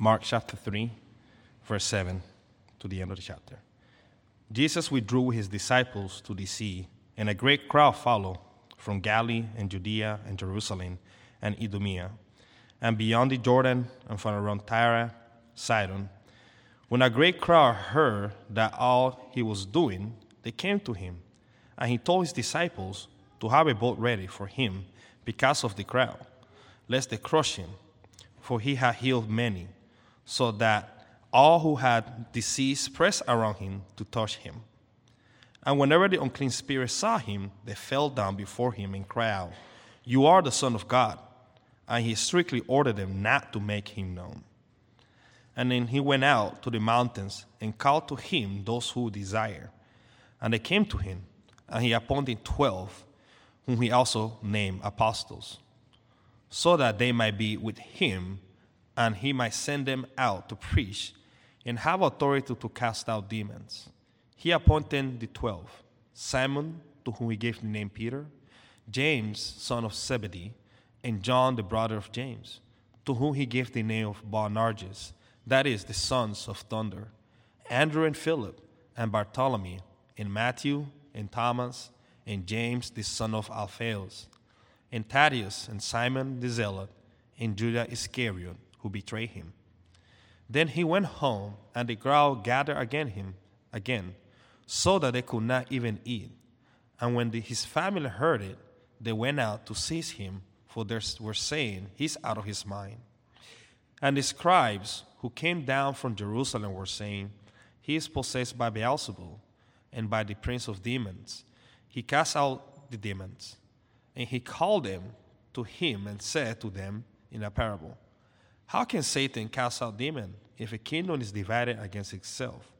Mark chapter 3, verse 7 to the end of the chapter. Jesus withdrew his disciples to the sea, and a great crowd followed from Galilee and Judea and Jerusalem and Idumea, and beyond the Jordan and from around Tyre, Sidon. When a great crowd heard that all he was doing, they came to him, and he told his disciples to have a boat ready for him because of the crowd, lest they crush him, for he had healed many, so that all who had disease pressed around him to touch him. And whenever the unclean spirits saw him, they fell down before him and cried out, You are the Son of God. And he strictly ordered them not to make him known. And then he went out to the mountains and called to him those who desired. And they came to him, and he appointed twelve, whom he also named apostles, so that they might be with him, and he might send them out to preach and have authority to cast out demons. He appointed the twelve Simon, to whom he gave the name Peter, James, son of Zebedee, and John, the brother of James, to whom he gave the name of Boanerges, that is, the sons of thunder, Andrew and Philip, and Bartholomew, and Matthew, and Thomas, and James, the son of Alphaeus, and Thaddeus, and Simon the Zealot, and Judas Iscariot, who betrayed him. Then he went home, and the crowd gathered against him again, so that they could not even eat. And when the, his family heard it, they went out to seize him, for they were saying, He's out of his mind. And the scribes who came down from Jerusalem were saying, He is possessed by Beelzebul, and by the prince of demons. He cast out the demons. And he called them to him and said to them in a parable, how can Satan cast out demons if a kingdom is divided against itself?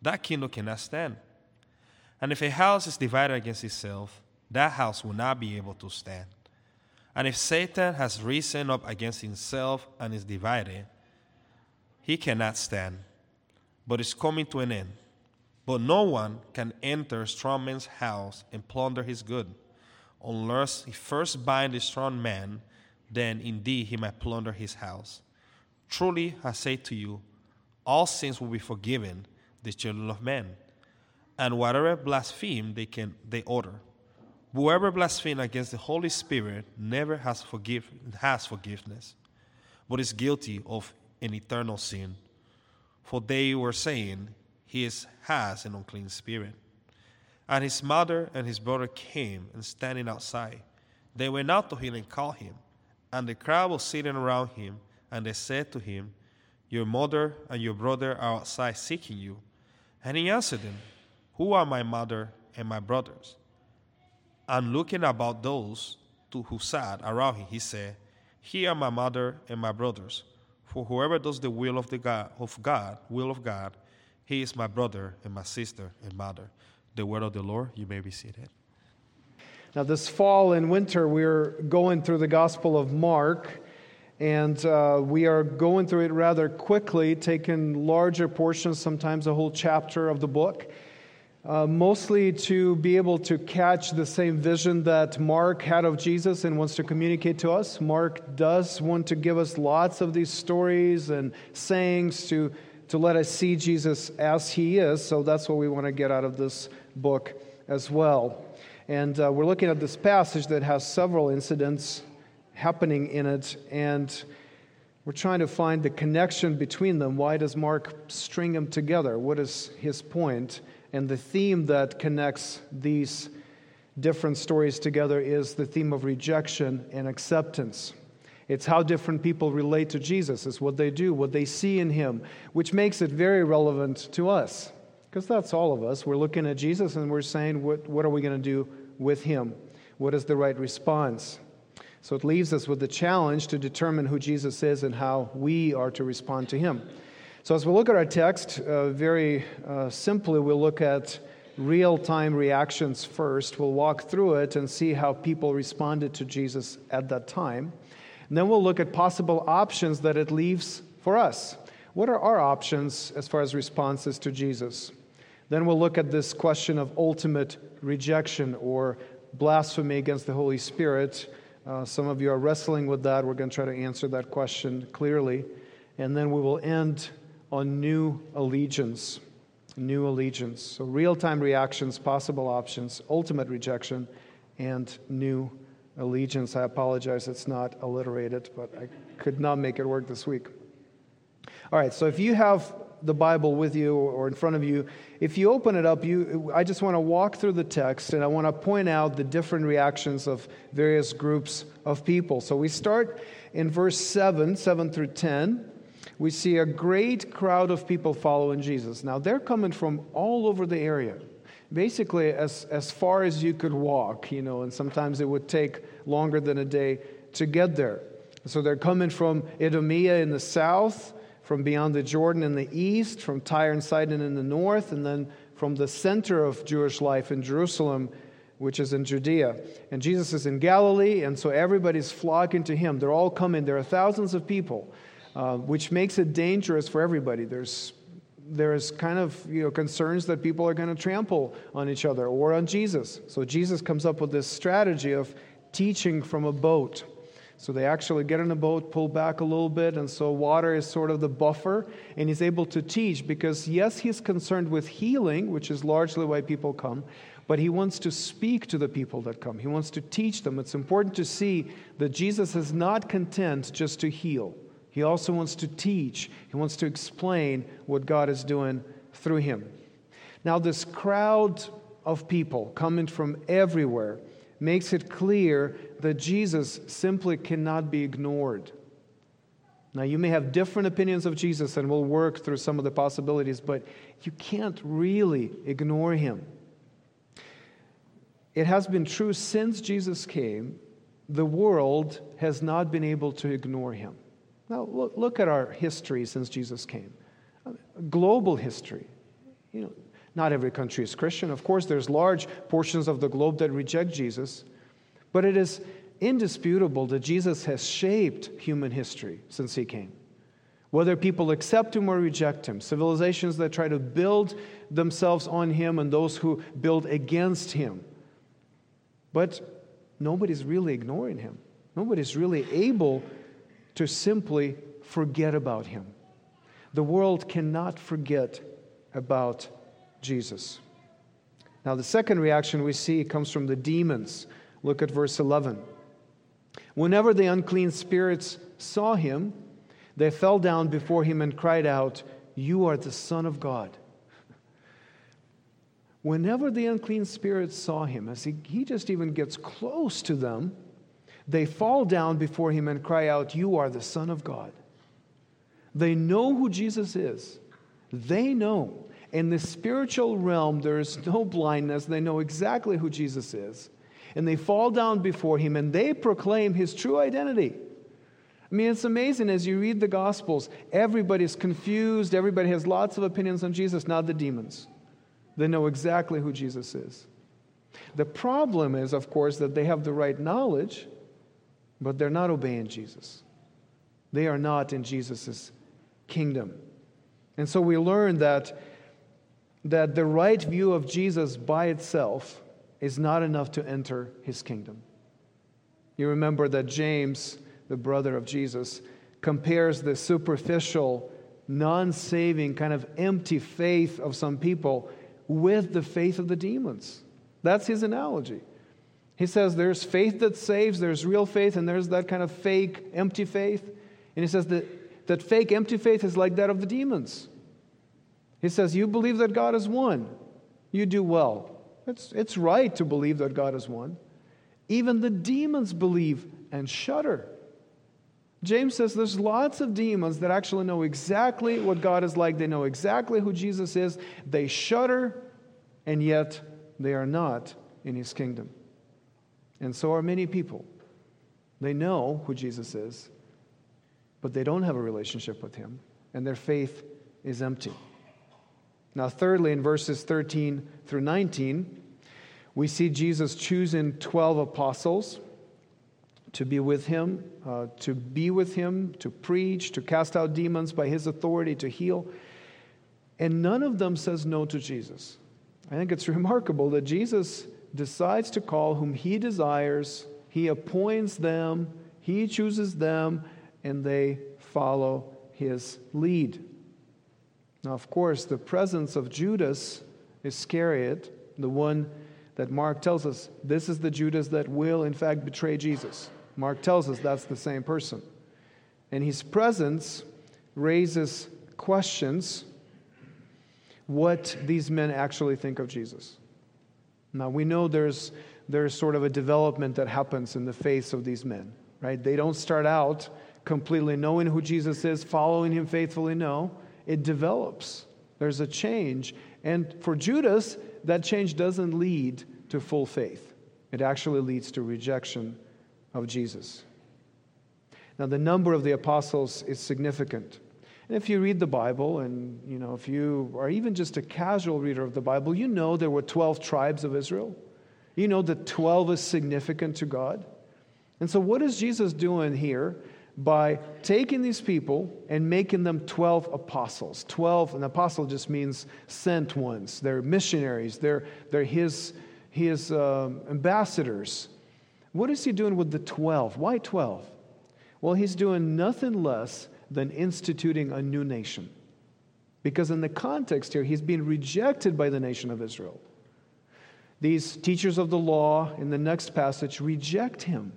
That kingdom cannot stand. And if a house is divided against itself, that house will not be able to stand. And if Satan has risen up against himself and is divided, he cannot stand, but is coming to an end. But no one can enter a strong man's house and plunder his good, unless he first bind the strong man, then indeed he might plunder his house. Truly, I say to you, all sins will be forgiven the children of men, and whatever blaspheme they can they utter. Whoever blasphemes against the Holy Spirit never has forgive, has forgiveness, but is guilty of an eternal sin. For they were saying, He is, has an unclean spirit. And his mother and his brother came and standing outside. They went out to him and called him, and the crowd was sitting around him and they said to him, Your mother and your brother are outside seeking you. And he answered them, Who are my mother and my brothers? And looking about those to who sat around him, he said, Here are my mother and my brothers. For whoever does the will of the God of God, will of God, he is my brother and my sister and mother. The word of the Lord, you may be seated. Now, this fall and winter, we're going through the Gospel of Mark. And uh, we are going through it rather quickly, taking larger portions, sometimes a whole chapter of the book, uh, mostly to be able to catch the same vision that Mark had of Jesus and wants to communicate to us. Mark does want to give us lots of these stories and sayings to, to let us see Jesus as he is. So that's what we want to get out of this book as well. And uh, we're looking at this passage that has several incidents happening in it, and we're trying to find the connection between them. Why does Mark string them together? What is his point? And the theme that connects these different stories together is the theme of rejection and acceptance. It's how different people relate to Jesus, it's what they do, what they see in him, which makes it very relevant to us. Because that's all of us. We're looking at Jesus and we're saying, what, what are we going to do with him? What is the right response? So it leaves us with the challenge to determine who Jesus is and how we are to respond to him. So as we look at our text, uh, very uh, simply, we'll look at real time reactions first. We'll walk through it and see how people responded to Jesus at that time. And then we'll look at possible options that it leaves for us. What are our options as far as responses to Jesus? Then we'll look at this question of ultimate rejection or blasphemy against the Holy Spirit uh, some of you are wrestling with that. We're going to try to answer that question clearly. And then we will end on new allegiance. New allegiance. So, real time reactions, possible options, ultimate rejection, and new allegiance. I apologize, it's not alliterated, but I could not make it work this week. All right, so if you have the Bible with you or in front of you, if you open it up, you, I just want to walk through the text and I want to point out the different reactions of various groups of people. So we start in verse 7, 7 through 10. We see a great crowd of people following Jesus. Now, they're coming from all over the area basically as, as far as you could walk, you know, and sometimes it would take longer than a day to get there. So they're coming from Idumea in the south, from beyond the Jordan in the east, from Tyre and Sidon in the north, and then from the center of Jewish life in Jerusalem, which is in Judea. And Jesus is in Galilee, and so everybody's flocking to him. They're all coming. There are thousands of people, uh, which makes it dangerous for everybody. There's there's kind of you know concerns that people are going to trample on each other or on Jesus. So Jesus comes up with this strategy of teaching from a boat. So they actually get in a boat, pull back a little bit, and so water is sort of the buffer, and he's able to teach because, yes, he's concerned with healing, which is largely why people come, but he wants to speak to the people that come. He wants to teach them. It's important to see that Jesus is not content just to heal, he also wants to teach, he wants to explain what God is doing through him. Now, this crowd of people coming from everywhere makes it clear that Jesus simply cannot be ignored. Now, you may have different opinions of Jesus, and we'll work through some of the possibilities, but you can't really ignore him. It has been true since Jesus came, the world has not been able to ignore him. Now, look, look at our history since Jesus came. Global history. You know, not every country is Christian. Of course, there's large portions of the globe that reject Jesus. But it is indisputable that Jesus has shaped human history since he came. Whether people accept him or reject him, civilizations that try to build themselves on him and those who build against him. But nobody's really ignoring him. Nobody's really able to simply forget about him. The world cannot forget about Jesus. Now, the second reaction we see comes from the demons. Look at verse 11. Whenever the unclean spirits saw him, they fell down before him and cried out, You are the Son of God. Whenever the unclean spirits saw him, as he, he just even gets close to them, they fall down before him and cry out, You are the Son of God. They know who Jesus is. They know. In the spiritual realm, there is no blindness. They know exactly who Jesus is. And they fall down before him and they proclaim his true identity. I mean, it's amazing as you read the Gospels, everybody's confused, everybody has lots of opinions on Jesus, not the demons. They know exactly who Jesus is. The problem is, of course, that they have the right knowledge, but they're not obeying Jesus. They are not in Jesus' kingdom. And so we learn that, that the right view of Jesus by itself is not enough to enter his kingdom. You remember that James, the brother of Jesus, compares the superficial, non saving, kind of empty faith of some people with the faith of the demons. That's his analogy. He says there's faith that saves, there's real faith, and there's that kind of fake, empty faith. And he says that, that fake, empty faith is like that of the demons. He says, You believe that God is one, you do well. It's, it's right to believe that God is one. Even the demons believe and shudder. James says there's lots of demons that actually know exactly what God is like. They know exactly who Jesus is. They shudder, and yet they are not in his kingdom. And so are many people. They know who Jesus is, but they don't have a relationship with him, and their faith is empty. Now, thirdly, in verses 13 through 19, we see Jesus choosing 12 apostles to be with him, uh, to be with him, to preach, to cast out demons by his authority, to heal. And none of them says no to Jesus. I think it's remarkable that Jesus decides to call whom he desires, he appoints them, he chooses them, and they follow his lead. Now, of course, the presence of Judas Iscariot, the one that Mark tells us this is the Judas that will, in fact, betray Jesus. Mark tells us that's the same person. And his presence raises questions what these men actually think of Jesus. Now, we know there's, there's sort of a development that happens in the face of these men, right? They don't start out completely knowing who Jesus is, following him faithfully. No, it develops. There's a change. And for Judas, that change doesn't lead to full faith, it actually leads to rejection of Jesus. Now, the number of the apostles is significant. And if you read the Bible, and you know, if you are even just a casual reader of the Bible, you know there were 12 tribes of Israel. You know that 12 is significant to God. And so, what is Jesus doing here by taking these people and making them 12 apostles? 12, an apostle just means sent ones. They're missionaries, they're, they're his, his um, ambassadors. What is he doing with the 12? Why 12? Well, he's doing nothing less than instituting a new nation. Because in the context here, he's being rejected by the nation of Israel. These teachers of the law in the next passage reject him.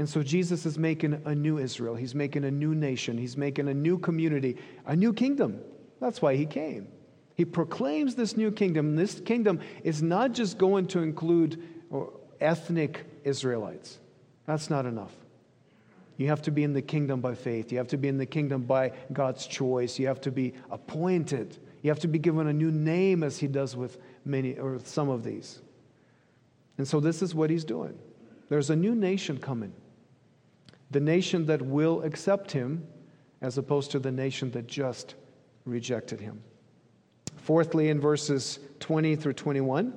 And so Jesus is making a new Israel. He's making a new nation. He's making a new community, a new kingdom. That's why he came. He proclaims this new kingdom. This kingdom is not just going to include uh, ethnic Israelites, that's not enough. You have to be in the kingdom by faith. You have to be in the kingdom by God's choice. You have to be appointed. You have to be given a new name as he does with many or some of these. And so this is what he's doing. There's a new nation coming. The nation that will accept him as opposed to the nation that just rejected him. Fourthly, in verses 20 through 21,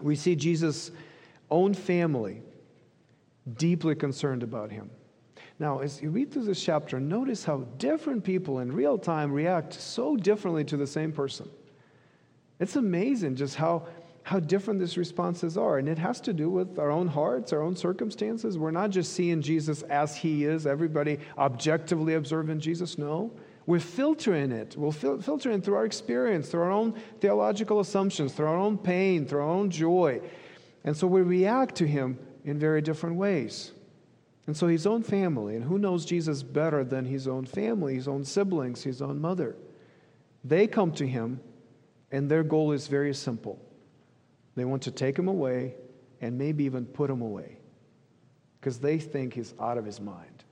we see Jesus' own family deeply concerned about him. Now, as you read through this chapter, notice how different people in real time react so differently to the same person. It's amazing just how, how different these responses are. And it has to do with our own hearts, our own circumstances. We're not just seeing Jesus as he is, everybody objectively observing Jesus. No. We're filtering it. We'll fil- filter it through our experience, through our own theological assumptions, through our own pain, through our own joy. And so we react to him in very different ways. And so his own family, and who knows Jesus better than his own family, his own siblings, his own mother? They come to him, and their goal is very simple. They want to take him away and maybe even put him away because they think he's out of his mind.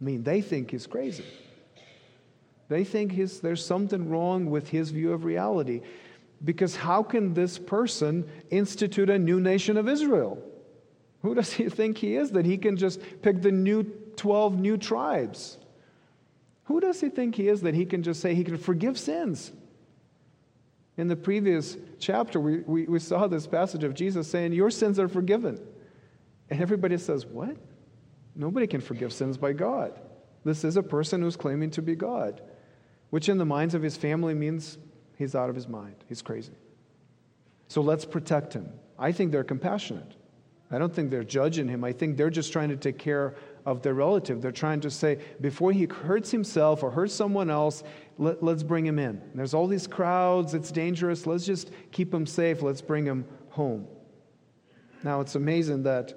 I mean, they think he's crazy. They think there's something wrong with his view of reality. Because how can this person institute a new nation of Israel? Who does he think he is that he can just pick the new 12 new tribes? Who does he think he is that he can just say he can forgive sins? In the previous chapter, we, we, we saw this passage of Jesus saying, Your sins are forgiven. And everybody says, What? Nobody can forgive sins by God. This is a person who's claiming to be God, which in the minds of his family means he's out of his mind. He's crazy. So let's protect him. I think they're compassionate. I don't think they're judging him. I think they're just trying to take care of their relative. They're trying to say, before he hurts himself or hurts someone else, let, us bring him in. There's all these crowds, it's dangerous. Let's just keep him safe. Let's bring him home. Now, it's amazing that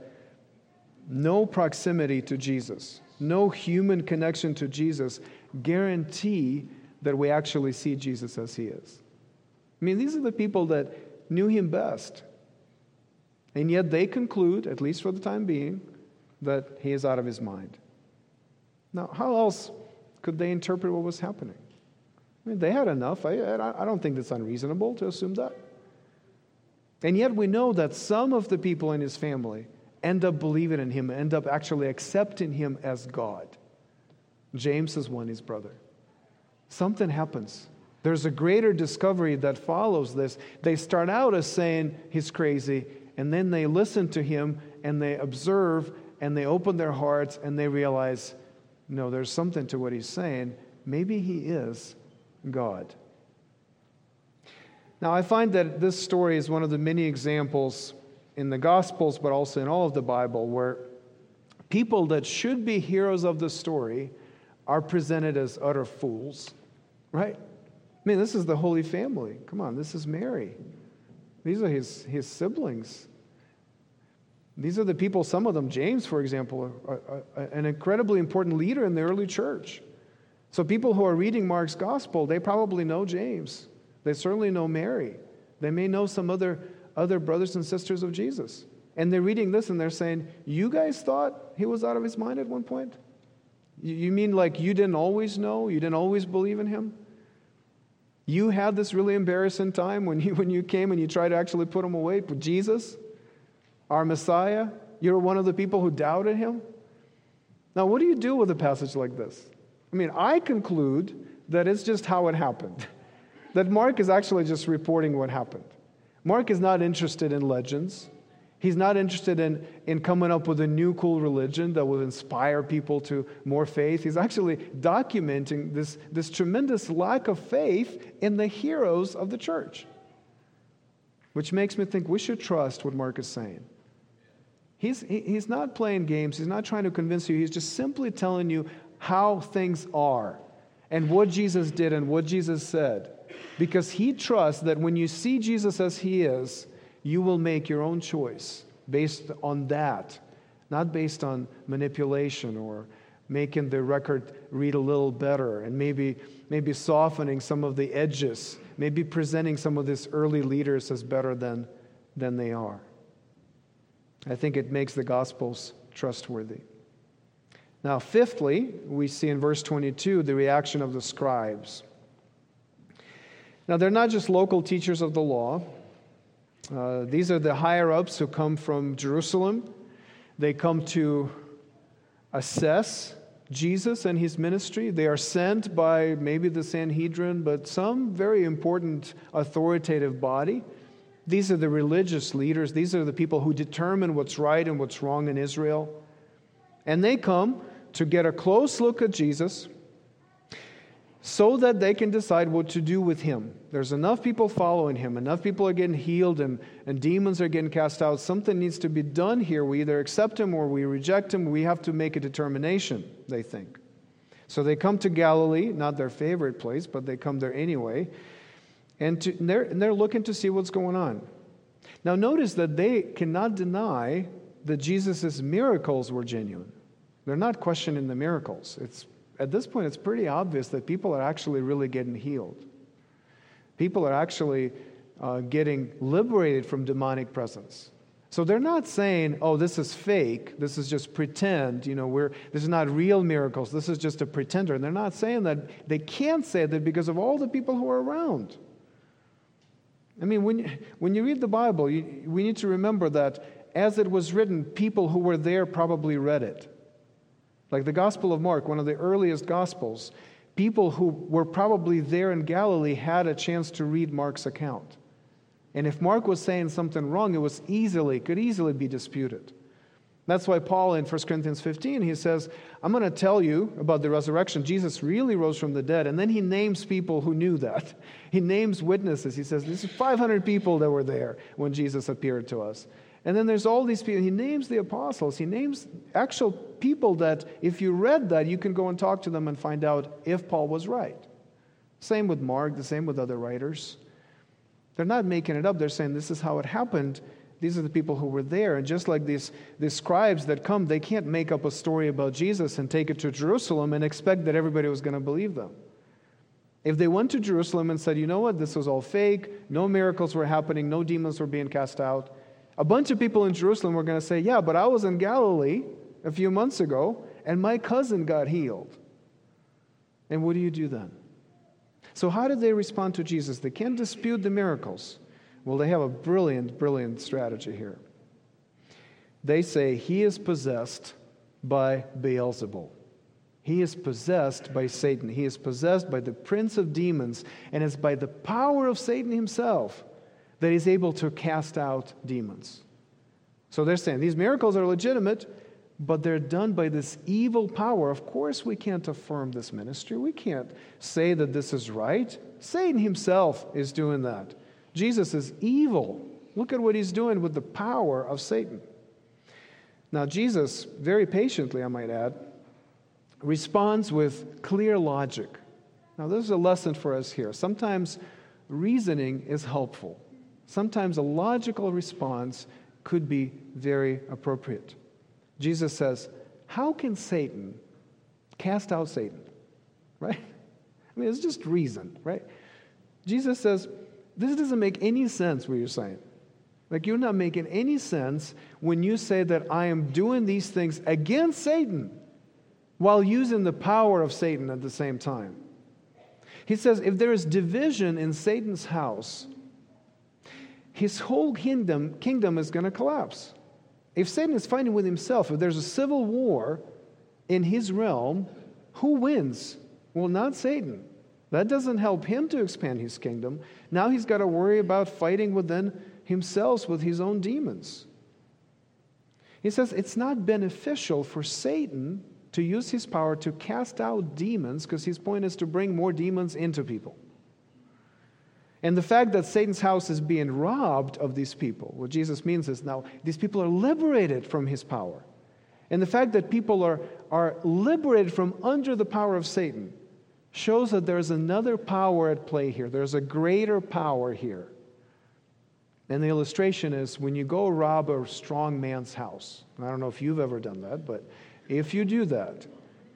no proximity to Jesus, no human connection to Jesus guarantee that we actually see Jesus as he is. I mean, these are the people that knew him best. And yet they conclude, at least for the time being, that he is out of his mind. Now, how else could they interpret what was happening? I mean, they had enough. I, I don't think it's unreasonable to assume that. And yet we know that some of the people in his family end up believing in him, end up actually accepting him as God. James is one, his brother. Something happens. There's a greater discovery that follows this. They start out as saying he's crazy, and then they listen to him and they observe and they open their hearts and they realize, no, there's something to what he's saying. Maybe he is God. Now, I find that this story is one of the many examples in the Gospels, but also in all of the Bible, where people that should be heroes of the story are presented as utter fools, right? I mean, this is the Holy Family. Come on, this is Mary. These are his, his siblings. These are the people, some of them, James, for example, an incredibly important leader in the early church. So, people who are reading Mark's gospel, they probably know James. They certainly know Mary. They may know some other, other brothers and sisters of Jesus. And they're reading this and they're saying, You guys thought he was out of his mind at one point? You mean like you didn't always know? You didn't always believe in him? You had this really embarrassing time when you, when you came and you tried to actually put him away with Jesus, our Messiah? You're one of the people who doubted him? Now, what do you do with a passage like this? I mean, I conclude that it's just how it happened, that Mark is actually just reporting what happened. Mark is not interested in legends. He's not interested in, in coming up with a new cool religion that will inspire people to more faith. He's actually documenting this, this tremendous lack of faith in the heroes of the church, which makes me think we should trust what Mark is saying. He's, he, he's not playing games, he's not trying to convince you, he's just simply telling you how things are and what Jesus did and what Jesus said. Because he trusts that when you see Jesus as he is, you will make your own choice based on that, not based on manipulation or making the record read a little better and maybe, maybe softening some of the edges, maybe presenting some of these early leaders as better than, than they are. I think it makes the Gospels trustworthy. Now, fifthly, we see in verse 22 the reaction of the scribes. Now, they're not just local teachers of the law, uh, these are the higher ups who come from Jerusalem. They come to assess Jesus and his ministry. They are sent by maybe the Sanhedrin, but some very important authoritative body. These are the religious leaders. These are the people who determine what's right and what's wrong in Israel. And they come to get a close look at Jesus so that they can decide what to do with him. There's enough people following him, enough people are getting healed, and, and demons are getting cast out. Something needs to be done here. We either accept him or we reject him. We have to make a determination, they think. So they come to Galilee, not their favorite place, but they come there anyway, and, to, and they're, and they're looking to see what's going on. Now, notice that they cannot deny that Jesus' miracles were genuine. They're not questioning the miracles. It's at this point, it's pretty obvious that people are actually really getting healed. People are actually uh, getting liberated from demonic presence. So they're not saying, oh, this is fake, this is just pretend, you know, we're, this is not real miracles, this is just a pretender. And they're not saying that, they can't say that because of all the people who are around. I mean, when, when you read the Bible, you, we need to remember that as it was written, people who were there probably read it. Like the Gospel of Mark, one of the earliest Gospels, people who were probably there in Galilee had a chance to read Mark's account. And if Mark was saying something wrong, it was easily, could easily be disputed. That's why Paul in 1 Corinthians 15, he says, I'm going to tell you about the resurrection. Jesus really rose from the dead. And then he names people who knew that. He names witnesses. He says, This is 500 people that were there when Jesus appeared to us. And then there's all these people. He names the apostles. He names actual people that, if you read that, you can go and talk to them and find out if Paul was right. Same with Mark, the same with other writers. They're not making it up. They're saying this is how it happened. These are the people who were there. And just like these, these scribes that come, they can't make up a story about Jesus and take it to Jerusalem and expect that everybody was going to believe them. If they went to Jerusalem and said, you know what, this was all fake, no miracles were happening, no demons were being cast out, a bunch of people in Jerusalem were going to say, Yeah, but I was in Galilee a few months ago and my cousin got healed. And what do you do then? So, how did they respond to Jesus? They can't dispute the miracles. Well, they have a brilliant, brilliant strategy here. They say, He is possessed by Beelzebul. He is possessed by Satan. He is possessed by the prince of demons, and it's by the power of Satan himself that he's able to cast out demons. So they're saying these miracles are legitimate, but they're done by this evil power. Of course, we can't affirm this ministry. We can't say that this is right. Satan himself is doing that. Jesus is evil. Look at what he's doing with the power of Satan. Now, Jesus, very patiently, I might add, responds with clear logic. Now, this is a lesson for us here. Sometimes reasoning is helpful, sometimes a logical response could be very appropriate. Jesus says, How can Satan cast out Satan? Right? I mean, it's just reason, right? Jesus says, This doesn't make any sense what you're saying. Like, you're not making any sense when you say that I am doing these things against Satan while using the power of Satan at the same time. He says, if there is division in Satan's house, his whole kingdom, kingdom is going to collapse. If Satan is fighting with himself, if there's a civil war in his realm, who wins? Well, not Satan. That doesn't help him to expand his kingdom. Now he's got to worry about fighting within himself with his own demons. He says it's not beneficial for Satan to use his power to cast out demons because his point is to bring more demons into people. And the fact that Satan's house is being robbed of these people, what Jesus means is now these people are liberated from his power. And the fact that people are, are liberated from under the power of Satan shows that there's another power at play here. There's a greater power here. And the illustration is when you go rob a strong man's house. I don't know if you've ever done that, but if you do that,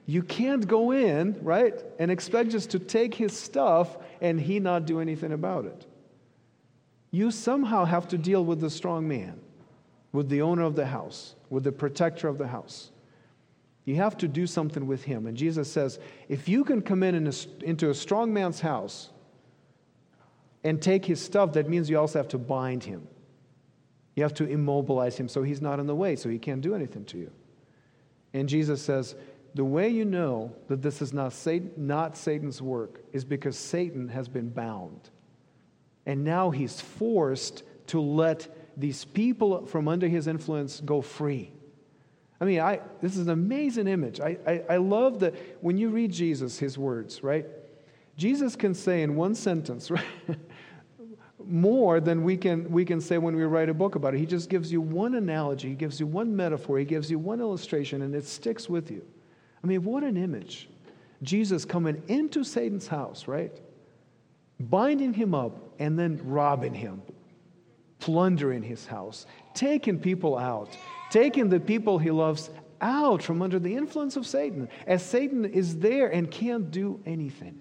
you can't go in, right, and expect just to take his stuff and he not do anything about it. You somehow have to deal with the strong man, with the owner of the house, with the protector of the house. You have to do something with him. And Jesus says, if you can come in, in a, into a strong man's house and take his stuff, that means you also have to bind him. You have to immobilize him so he's not in the way, so he can't do anything to you. And Jesus says, the way you know that this is not, Satan, not Satan's work is because Satan has been bound. And now he's forced to let these people from under his influence go free. I mean, I, this is an amazing image. I, I, I love that when you read Jesus, his words, right? Jesus can say in one sentence, right? more than we can, we can say when we write a book about it. He just gives you one analogy, he gives you one metaphor, he gives you one illustration, and it sticks with you. I mean, what an image. Jesus coming into Satan's house, right? Binding him up and then robbing him, plundering his house, taking people out, taking the people he loves out from under the influence of Satan, as Satan is there and can't do anything.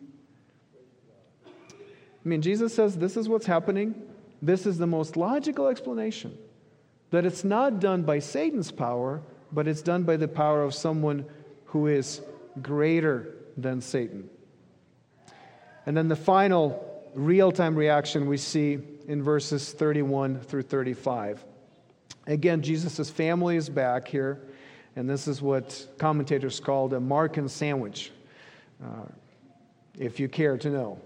I mean, Jesus says this is what's happening. This is the most logical explanation that it's not done by Satan's power, but it's done by the power of someone who is greater than Satan. And then the final real time reaction we see in verses 31 through 35. Again, Jesus' family is back here, and this is what commentators called a Markan sandwich, uh, if you care to know.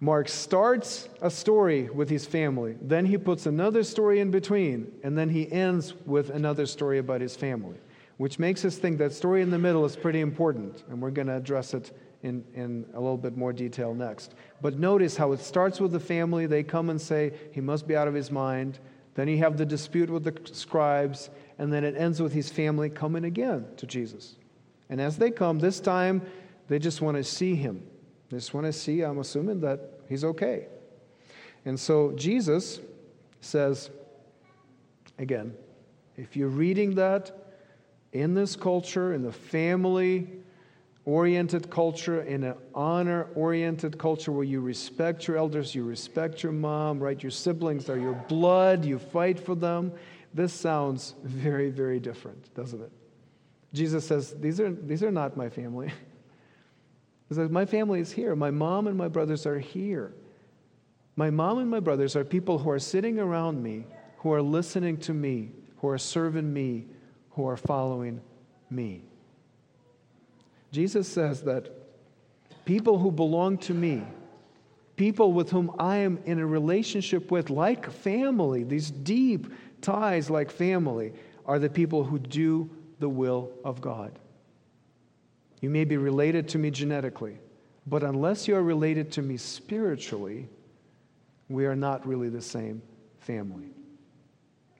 Mark starts a story with his family, then he puts another story in between, and then he ends with another story about his family, which makes us think that story in the middle is pretty important, and we're going to address it in, in a little bit more detail next. But notice how it starts with the family. They come and say, He must be out of his mind. Then you have the dispute with the scribes, and then it ends with his family coming again to Jesus. And as they come, this time they just want to see him. They just want to see, I'm assuming, that he's okay. And so Jesus says, again, if you're reading that in this culture, in the family oriented culture, in an honor oriented culture where you respect your elders, you respect your mom, right? Your siblings are your blood, you fight for them. This sounds very, very different, doesn't it? Jesus says, These are, these are not my family. He says, My family is here. My mom and my brothers are here. My mom and my brothers are people who are sitting around me, who are listening to me, who are serving me, who are following me. Jesus says that people who belong to me, people with whom I am in a relationship with, like family, these deep ties like family, are the people who do the will of God. You may be related to me genetically, but unless you are related to me spiritually, we are not really the same family.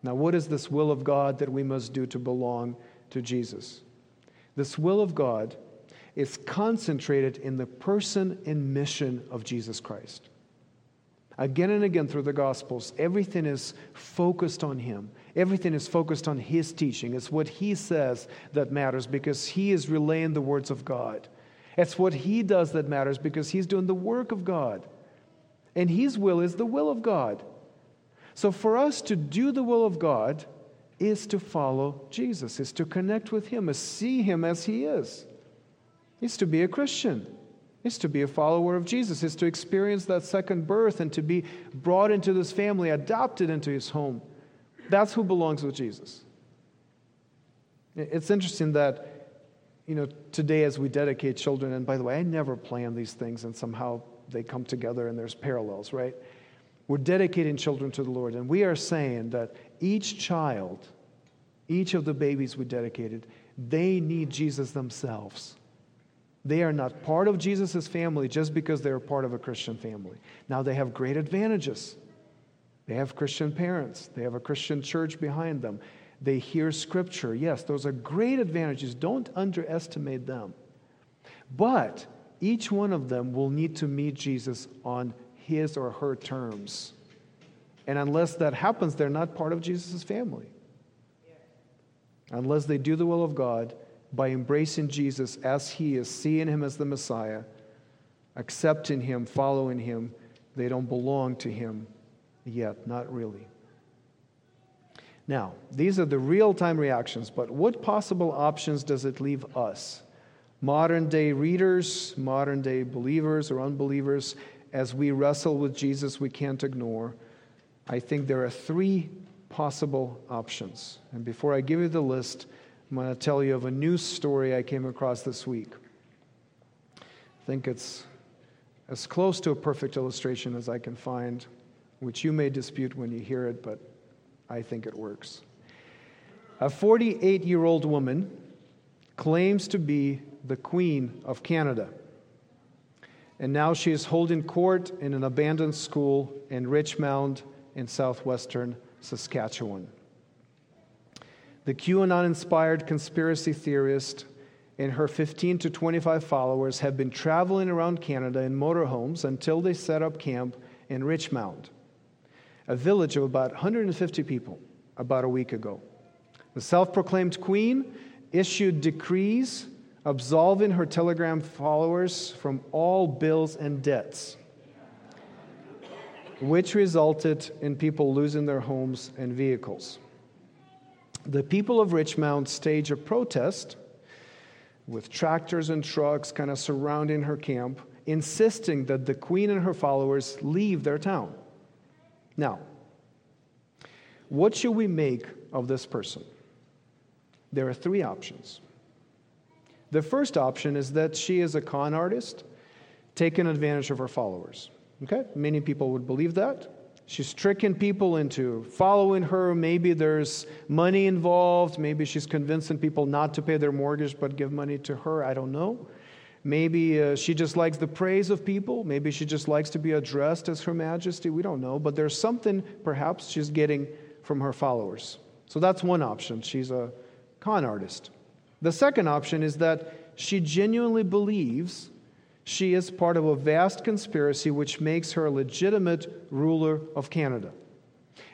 Now, what is this will of God that we must do to belong to Jesus? This will of God is concentrated in the person and mission of Jesus Christ. Again and again through the Gospels, everything is focused on Him. Everything is focused on His teaching. It's what He says that matters because He is relaying the words of God. It's what He does that matters because He's doing the work of God. And His will is the will of God. So for us to do the will of God is to follow Jesus, is to connect with Him, is see Him as He is. Is to be a Christian is to be a follower of Jesus, is to experience that second birth and to be brought into this family, adopted into his home. That's who belongs with Jesus. It's interesting that, you know, today as we dedicate children, and by the way, I never plan these things and somehow they come together and there's parallels, right? We're dedicating children to the Lord, and we are saying that each child, each of the babies we dedicated, they need Jesus themselves. They are not part of Jesus' family just because they're part of a Christian family. Now, they have great advantages. They have Christian parents, they have a Christian church behind them. They hear scripture. Yes, those are great advantages. Don't underestimate them. But each one of them will need to meet Jesus on his or her terms. And unless that happens, they're not part of Jesus' family. Unless they do the will of God, by embracing Jesus as he is, seeing him as the Messiah, accepting him, following him, they don't belong to him yet, not really. Now, these are the real time reactions, but what possible options does it leave us? Modern day readers, modern day believers or unbelievers, as we wrestle with Jesus, we can't ignore. I think there are three possible options. And before I give you the list, I'm going to tell you of a news story I came across this week. I think it's as close to a perfect illustration as I can find, which you may dispute when you hear it, but I think it works. A 48 year old woman claims to be the Queen of Canada. And now she is holding court in an abandoned school in Richmond in southwestern Saskatchewan. The QAnon inspired conspiracy theorist and her 15 to 25 followers have been traveling around Canada in motorhomes until they set up camp in Richmond, a village of about 150 people, about a week ago. The self proclaimed queen issued decrees absolving her Telegram followers from all bills and debts, which resulted in people losing their homes and vehicles the people of Richmond stage a protest with tractors and trucks kind of surrounding her camp, insisting that the queen and her followers leave their town. Now, what should we make of this person? There are three options. The first option is that she is a con artist taking advantage of her followers. Okay? Many people would believe that. She's tricking people into following her. Maybe there's money involved. Maybe she's convincing people not to pay their mortgage but give money to her. I don't know. Maybe uh, she just likes the praise of people. Maybe she just likes to be addressed as Her Majesty. We don't know. But there's something perhaps she's getting from her followers. So that's one option. She's a con artist. The second option is that she genuinely believes she is part of a vast conspiracy which makes her a legitimate ruler of Canada.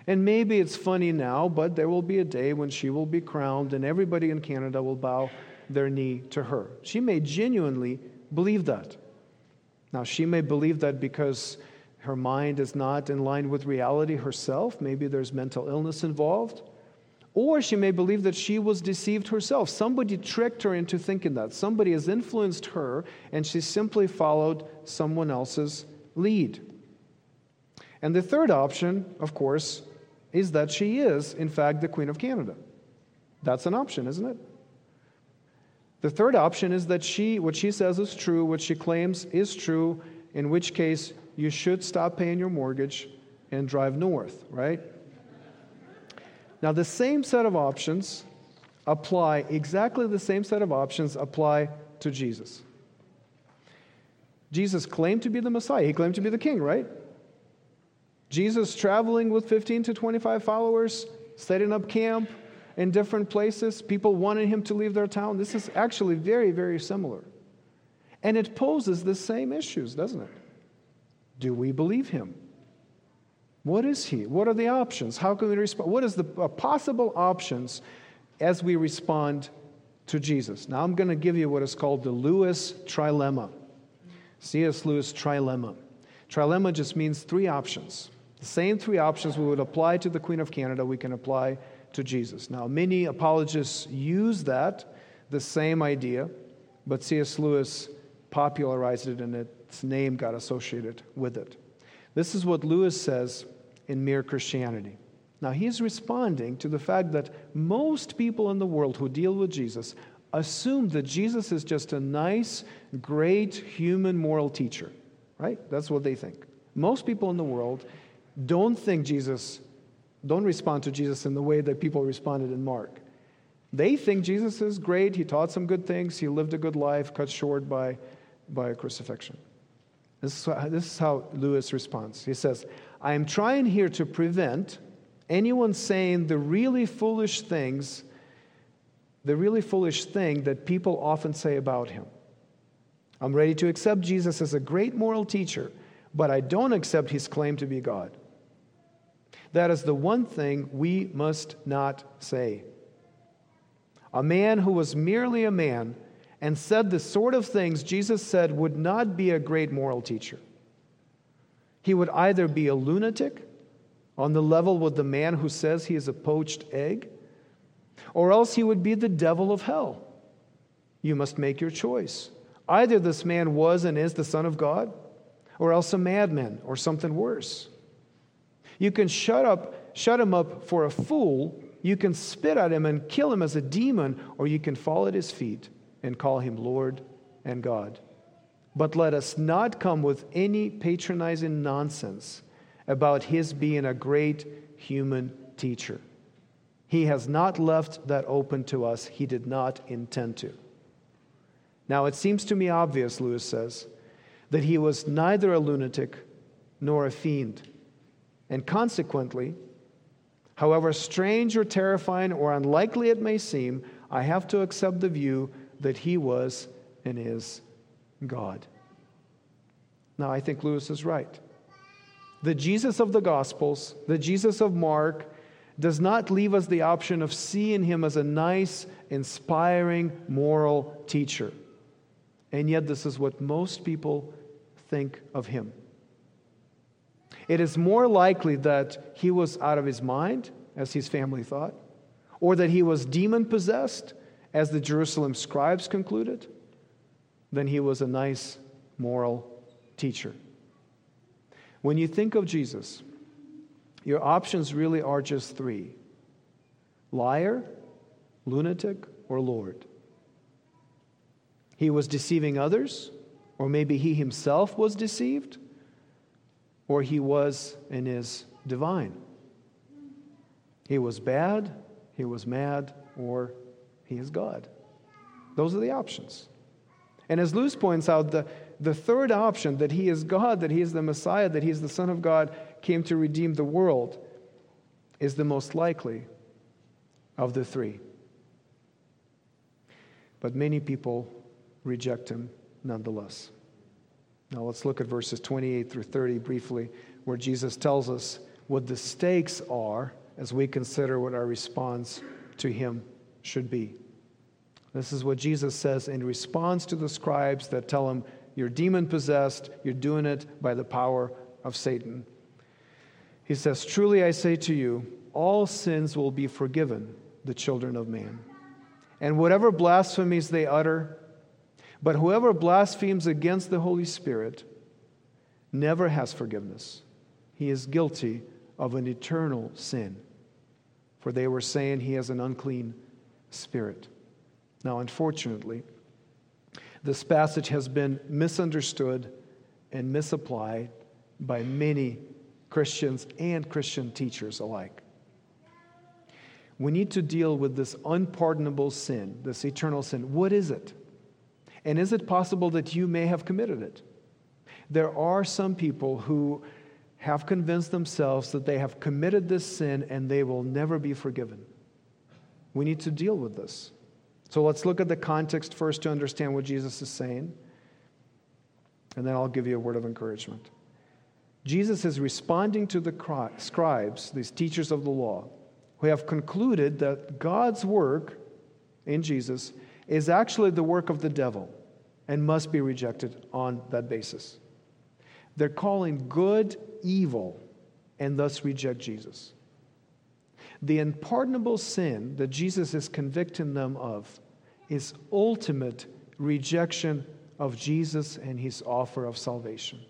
And maybe it's funny now, but there will be a day when she will be crowned and everybody in Canada will bow their knee to her. She may genuinely believe that. Now, she may believe that because her mind is not in line with reality herself. Maybe there's mental illness involved. Or she may believe that she was deceived herself. Somebody tricked her into thinking that. Somebody has influenced her, and she simply followed someone else's lead. And the third option, of course, is that she is, in fact, the Queen of Canada. That's an option, isn't it? The third option is that she, what she says is true, what she claims is true, in which case you should stop paying your mortgage and drive north, right? Now, the same set of options apply, exactly the same set of options apply to Jesus. Jesus claimed to be the Messiah, he claimed to be the king, right? Jesus traveling with 15 to 25 followers, setting up camp in different places, people wanting him to leave their town. This is actually very, very similar. And it poses the same issues, doesn't it? Do we believe him? What is he? What are the options? How can we respond? What is the uh, possible options as we respond to Jesus? Now I'm going to give you what is called the Lewis trilemma. C.S. Lewis trilemma. Trilemma just means three options. The same three options we would apply to the Queen of Canada, we can apply to Jesus. Now, many apologists use that, the same idea, but C.S. Lewis popularized it and its name got associated with it. This is what Lewis says in Mere Christianity. Now, he's responding to the fact that most people in the world who deal with Jesus assume that Jesus is just a nice, great human moral teacher, right? That's what they think. Most people in the world don't think Jesus, don't respond to Jesus in the way that people responded in Mark. They think Jesus is great, he taught some good things, he lived a good life, cut short by, by a crucifixion. This is, how, this is how Lewis responds. He says, I am trying here to prevent anyone saying the really foolish things, the really foolish thing that people often say about him. I'm ready to accept Jesus as a great moral teacher, but I don't accept his claim to be God. That is the one thing we must not say. A man who was merely a man and said the sort of things Jesus said would not be a great moral teacher. He would either be a lunatic on the level with the man who says he is a poached egg, or else he would be the devil of hell. You must make your choice. Either this man was and is the Son of God, or else a madman or something worse. You can shut up, shut him up for a fool, you can spit at him and kill him as a demon, or you can fall at his feet and call him Lord and God. But let us not come with any patronizing nonsense about his being a great human teacher. He has not left that open to us, he did not intend to. Now, it seems to me obvious, Lewis says, that he was neither a lunatic nor a fiend. And consequently, however strange or terrifying or unlikely it may seem, I have to accept the view that he was and is God. Now, I think Lewis is right. The Jesus of the Gospels, the Jesus of Mark, does not leave us the option of seeing him as a nice, inspiring, moral teacher. And yet, this is what most people think of him. It is more likely that he was out of his mind, as his family thought, or that he was demon possessed, as the Jerusalem scribes concluded, than he was a nice moral teacher. When you think of Jesus, your options really are just three liar, lunatic, or Lord. He was deceiving others, or maybe he himself was deceived, or he was and is divine. He was bad, he was mad, or he is God. Those are the options. And as Lewis points out, the, the third option, that he is God, that he is the Messiah, that he is the Son of God, came to redeem the world, is the most likely of the three. But many people reject him nonetheless. Now let's look at verses 28 through 30 briefly, where Jesus tells us what the stakes are as we consider what our response to him should be. This is what Jesus says in response to the scribes that tell him, You're demon possessed, you're doing it by the power of Satan. He says, Truly I say to you, all sins will be forgiven the children of man. And whatever blasphemies they utter, but whoever blasphemes against the Holy Spirit never has forgiveness. He is guilty of an eternal sin. For they were saying he has an unclean spirit. Now, unfortunately, this passage has been misunderstood and misapplied by many Christians and Christian teachers alike. We need to deal with this unpardonable sin, this eternal sin. What is it? And is it possible that you may have committed it? There are some people who have convinced themselves that they have committed this sin and they will never be forgiven. We need to deal with this. So let's look at the context first to understand what Jesus is saying. And then I'll give you a word of encouragement. Jesus is responding to the scribes, these teachers of the law, who have concluded that God's work in Jesus is actually the work of the devil and must be rejected on that basis. They're calling good evil and thus reject Jesus. The unpardonable sin that Jesus is convicting them of is ultimate rejection of Jesus and his offer of salvation.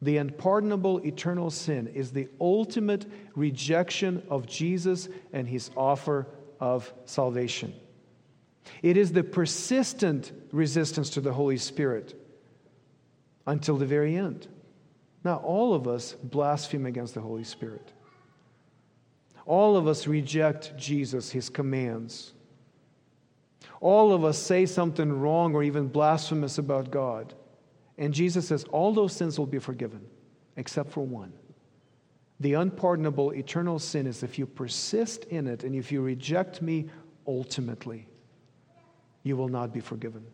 The unpardonable eternal sin is the ultimate rejection of Jesus and his offer of salvation. It is the persistent resistance to the Holy Spirit until the very end. Now, all of us blaspheme against the Holy Spirit. All of us reject Jesus, his commands. All of us say something wrong or even blasphemous about God. And Jesus says all those sins will be forgiven, except for one. The unpardonable eternal sin is if you persist in it and if you reject me ultimately, you will not be forgiven.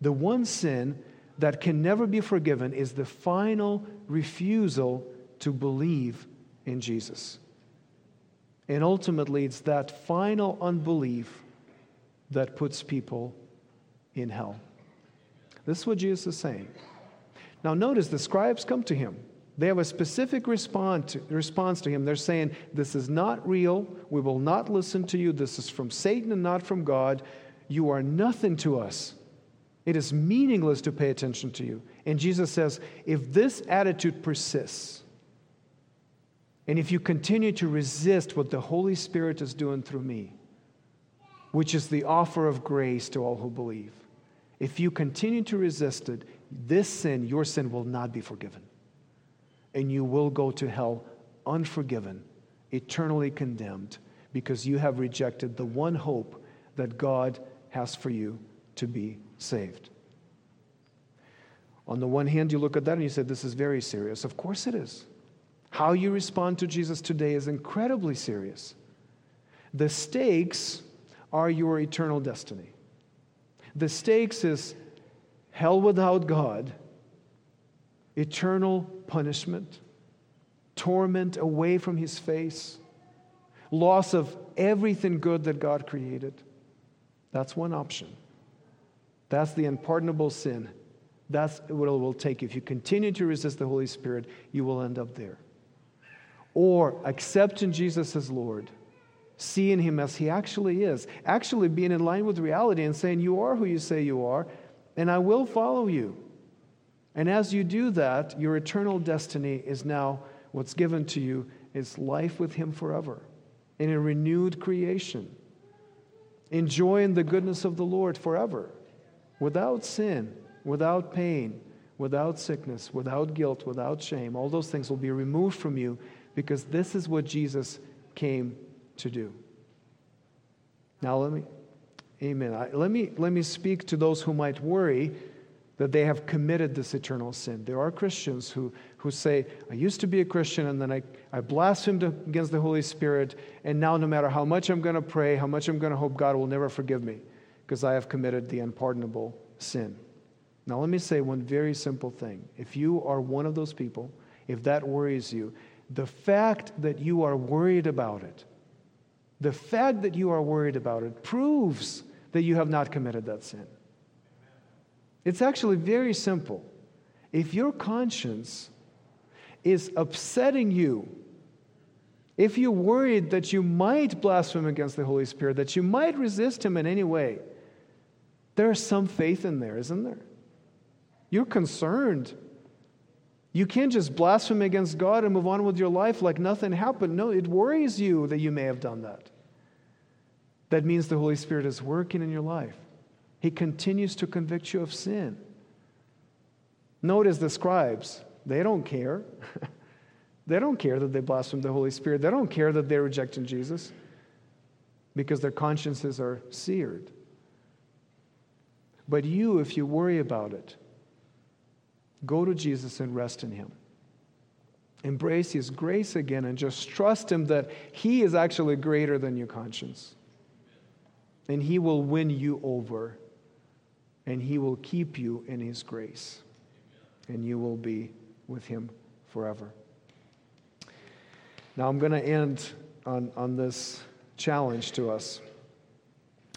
The one sin that can never be forgiven is the final refusal to believe in Jesus. And ultimately, it's that final unbelief that puts people in hell. This is what Jesus is saying. Now, notice the scribes come to him. They have a specific response to, him. They're saying, This is not real. We will not listen to you. This is from Satan and not from God. You are nothing to us. It is meaningless to pay attention to you. And Jesus says, If this attitude persists, and if you continue to resist what the Holy Spirit is doing through me, which is the offer of grace to all who believe, if you continue to resist it, this sin, your sin, will not be forgiven. And you will go to hell unforgiven, eternally condemned, because you have rejected the one hope that God has for you to be saved. On the one hand, you look at that and you say, This is very serious. Of course it is. How you respond to Jesus today is incredibly serious. The stakes are your eternal destiny. The stakes is hell without God, eternal punishment, torment away from his face, loss of everything good that God created. That's one option. That's the unpardonable sin. That's what it will take. If you continue to resist the Holy Spirit, you will end up there. Or accepting Jesus as Lord, seeing Him as He actually is, actually being in line with reality and saying, You are who you say you are, and I will follow you. And as you do that, your eternal destiny is now what's given to you is life with Him forever in a renewed creation, enjoying the goodness of the Lord forever without sin, without pain, without sickness, without guilt, without shame. All those things will be removed from you because this is what Jesus came to do. Now, let me, amen. I, let, me, let me speak to those who might worry that they have committed this eternal sin. There are Christians who, who say, I used to be a Christian and then I, I blasphemed against the Holy Spirit, and now no matter how much I'm going to pray, how much I'm going to hope, God will never forgive me because I have committed the unpardonable sin. Now, let me say one very simple thing. If you are one of those people, if that worries you, the fact that you are worried about it, the fact that you are worried about it proves that you have not committed that sin. It's actually very simple. If your conscience is upsetting you, if you're worried that you might blaspheme against the Holy Spirit, that you might resist Him in any way, there's some faith in there, isn't there? You're concerned. You can't just blaspheme against God and move on with your life like nothing happened. No, it worries you that you may have done that. That means the Holy Spirit is working in your life. He continues to convict you of sin. Notice the scribes, they don't care. they don't care that they blaspheme the Holy Spirit. They don't care that they're rejecting Jesus because their consciences are seared. But you, if you worry about it, go to Jesus and rest in Him. Embrace His grace again and just trust Him that He is actually greater than your conscience. And He will win you over and he will keep you in his grace, and you will be with him forever. Now, I'm going to end on, on this challenge to us.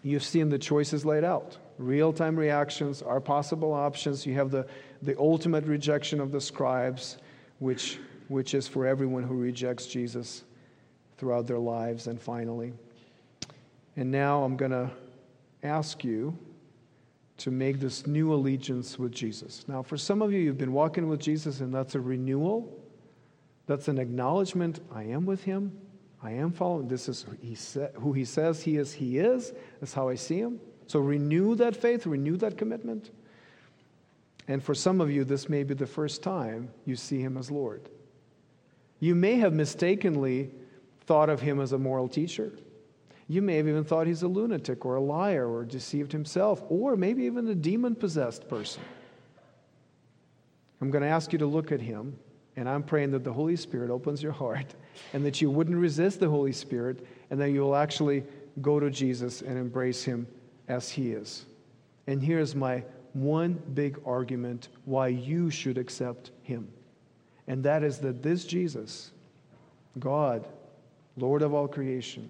You've seen the choices laid out real time reactions, are possible options. You have the, the ultimate rejection of the scribes, which, which is for everyone who rejects Jesus throughout their lives. And finally, and now I'm going to ask you to make this new allegiance with Jesus. Now, for some of you, you've been walking with Jesus, and that's a renewal. That's an acknowledgement I am with him. I am following. This is who he, sa- who he says he is. He is. That's how I see him. So renew that faith, renew that commitment. And for some of you, this may be the first time you see him as Lord. You may have mistakenly thought of him as a moral teacher. You may have even thought he's a lunatic or a liar or deceived himself, or maybe even a demon possessed person. I'm going to ask you to look at him, and I'm praying that the Holy Spirit opens your heart and that you wouldn't resist the Holy Spirit and that you will actually go to Jesus and embrace him as he is. And here's my one big argument why you should accept him. And that is that this Jesus, God, Lord of all creation,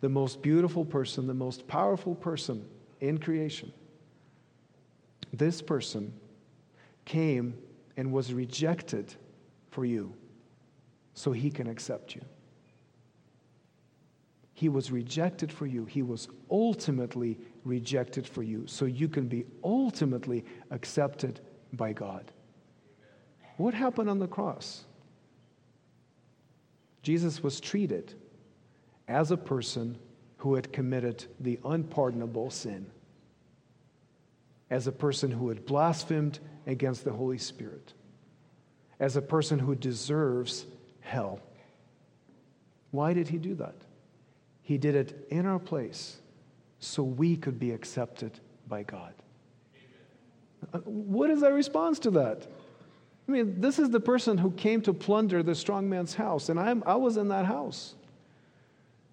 the most beautiful person, the most powerful person in creation, this person came and was rejected for you so he can accept you. He was rejected for you. He was ultimately rejected for you so you can be ultimately accepted by God. What happened on the cross? Jesus was treated as a person who had committed the unpardonable sin, as a person who had blasphemed against the Holy Spirit, as a person who deserves hell. Why did he do that? He did it in our place so we could be accepted by God. Uh, what is our response to that? I mean, this is the person who came to plunder the strong man's house, and I'm, I was in that house.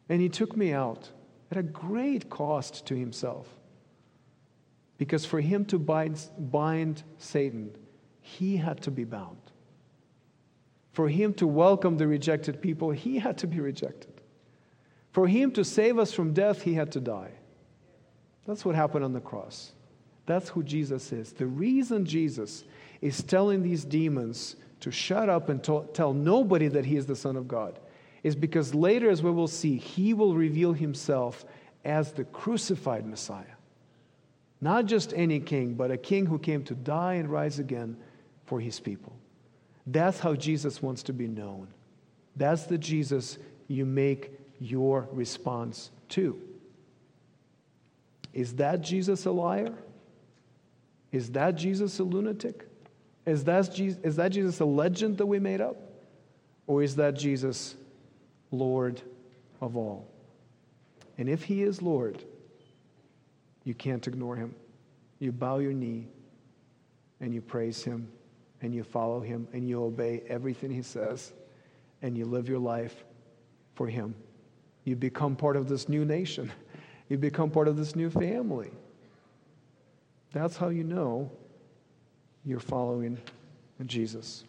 And he took me out at a great cost to himself. Because for him to bind, bind Satan, he had to be bound. For him to welcome the rejected people, he had to be rejected. For him to save us from death, he had to die. That's what happened on the cross. That's who Jesus is. The reason Jesus is telling these demons to shut up and to- tell nobody that he is the Son of God is because later, as we will see, he will reveal himself as the crucified Messiah. Not just any king, but a king who came to die and rise again for his people. That's how Jesus wants to be known. That's the Jesus you make your response to. Is that Jesus a liar? Is that Jesus a lunatic? Is that, Jesus, is that Jesus a legend that we made up? Or is that Jesus Lord of all? And if he is Lord, you can't ignore him. You bow your knee and you praise him and you follow him and you obey everything he says and you live your life for him. You become part of this new nation. You become part of this new family. That's how you know you're following Jesus.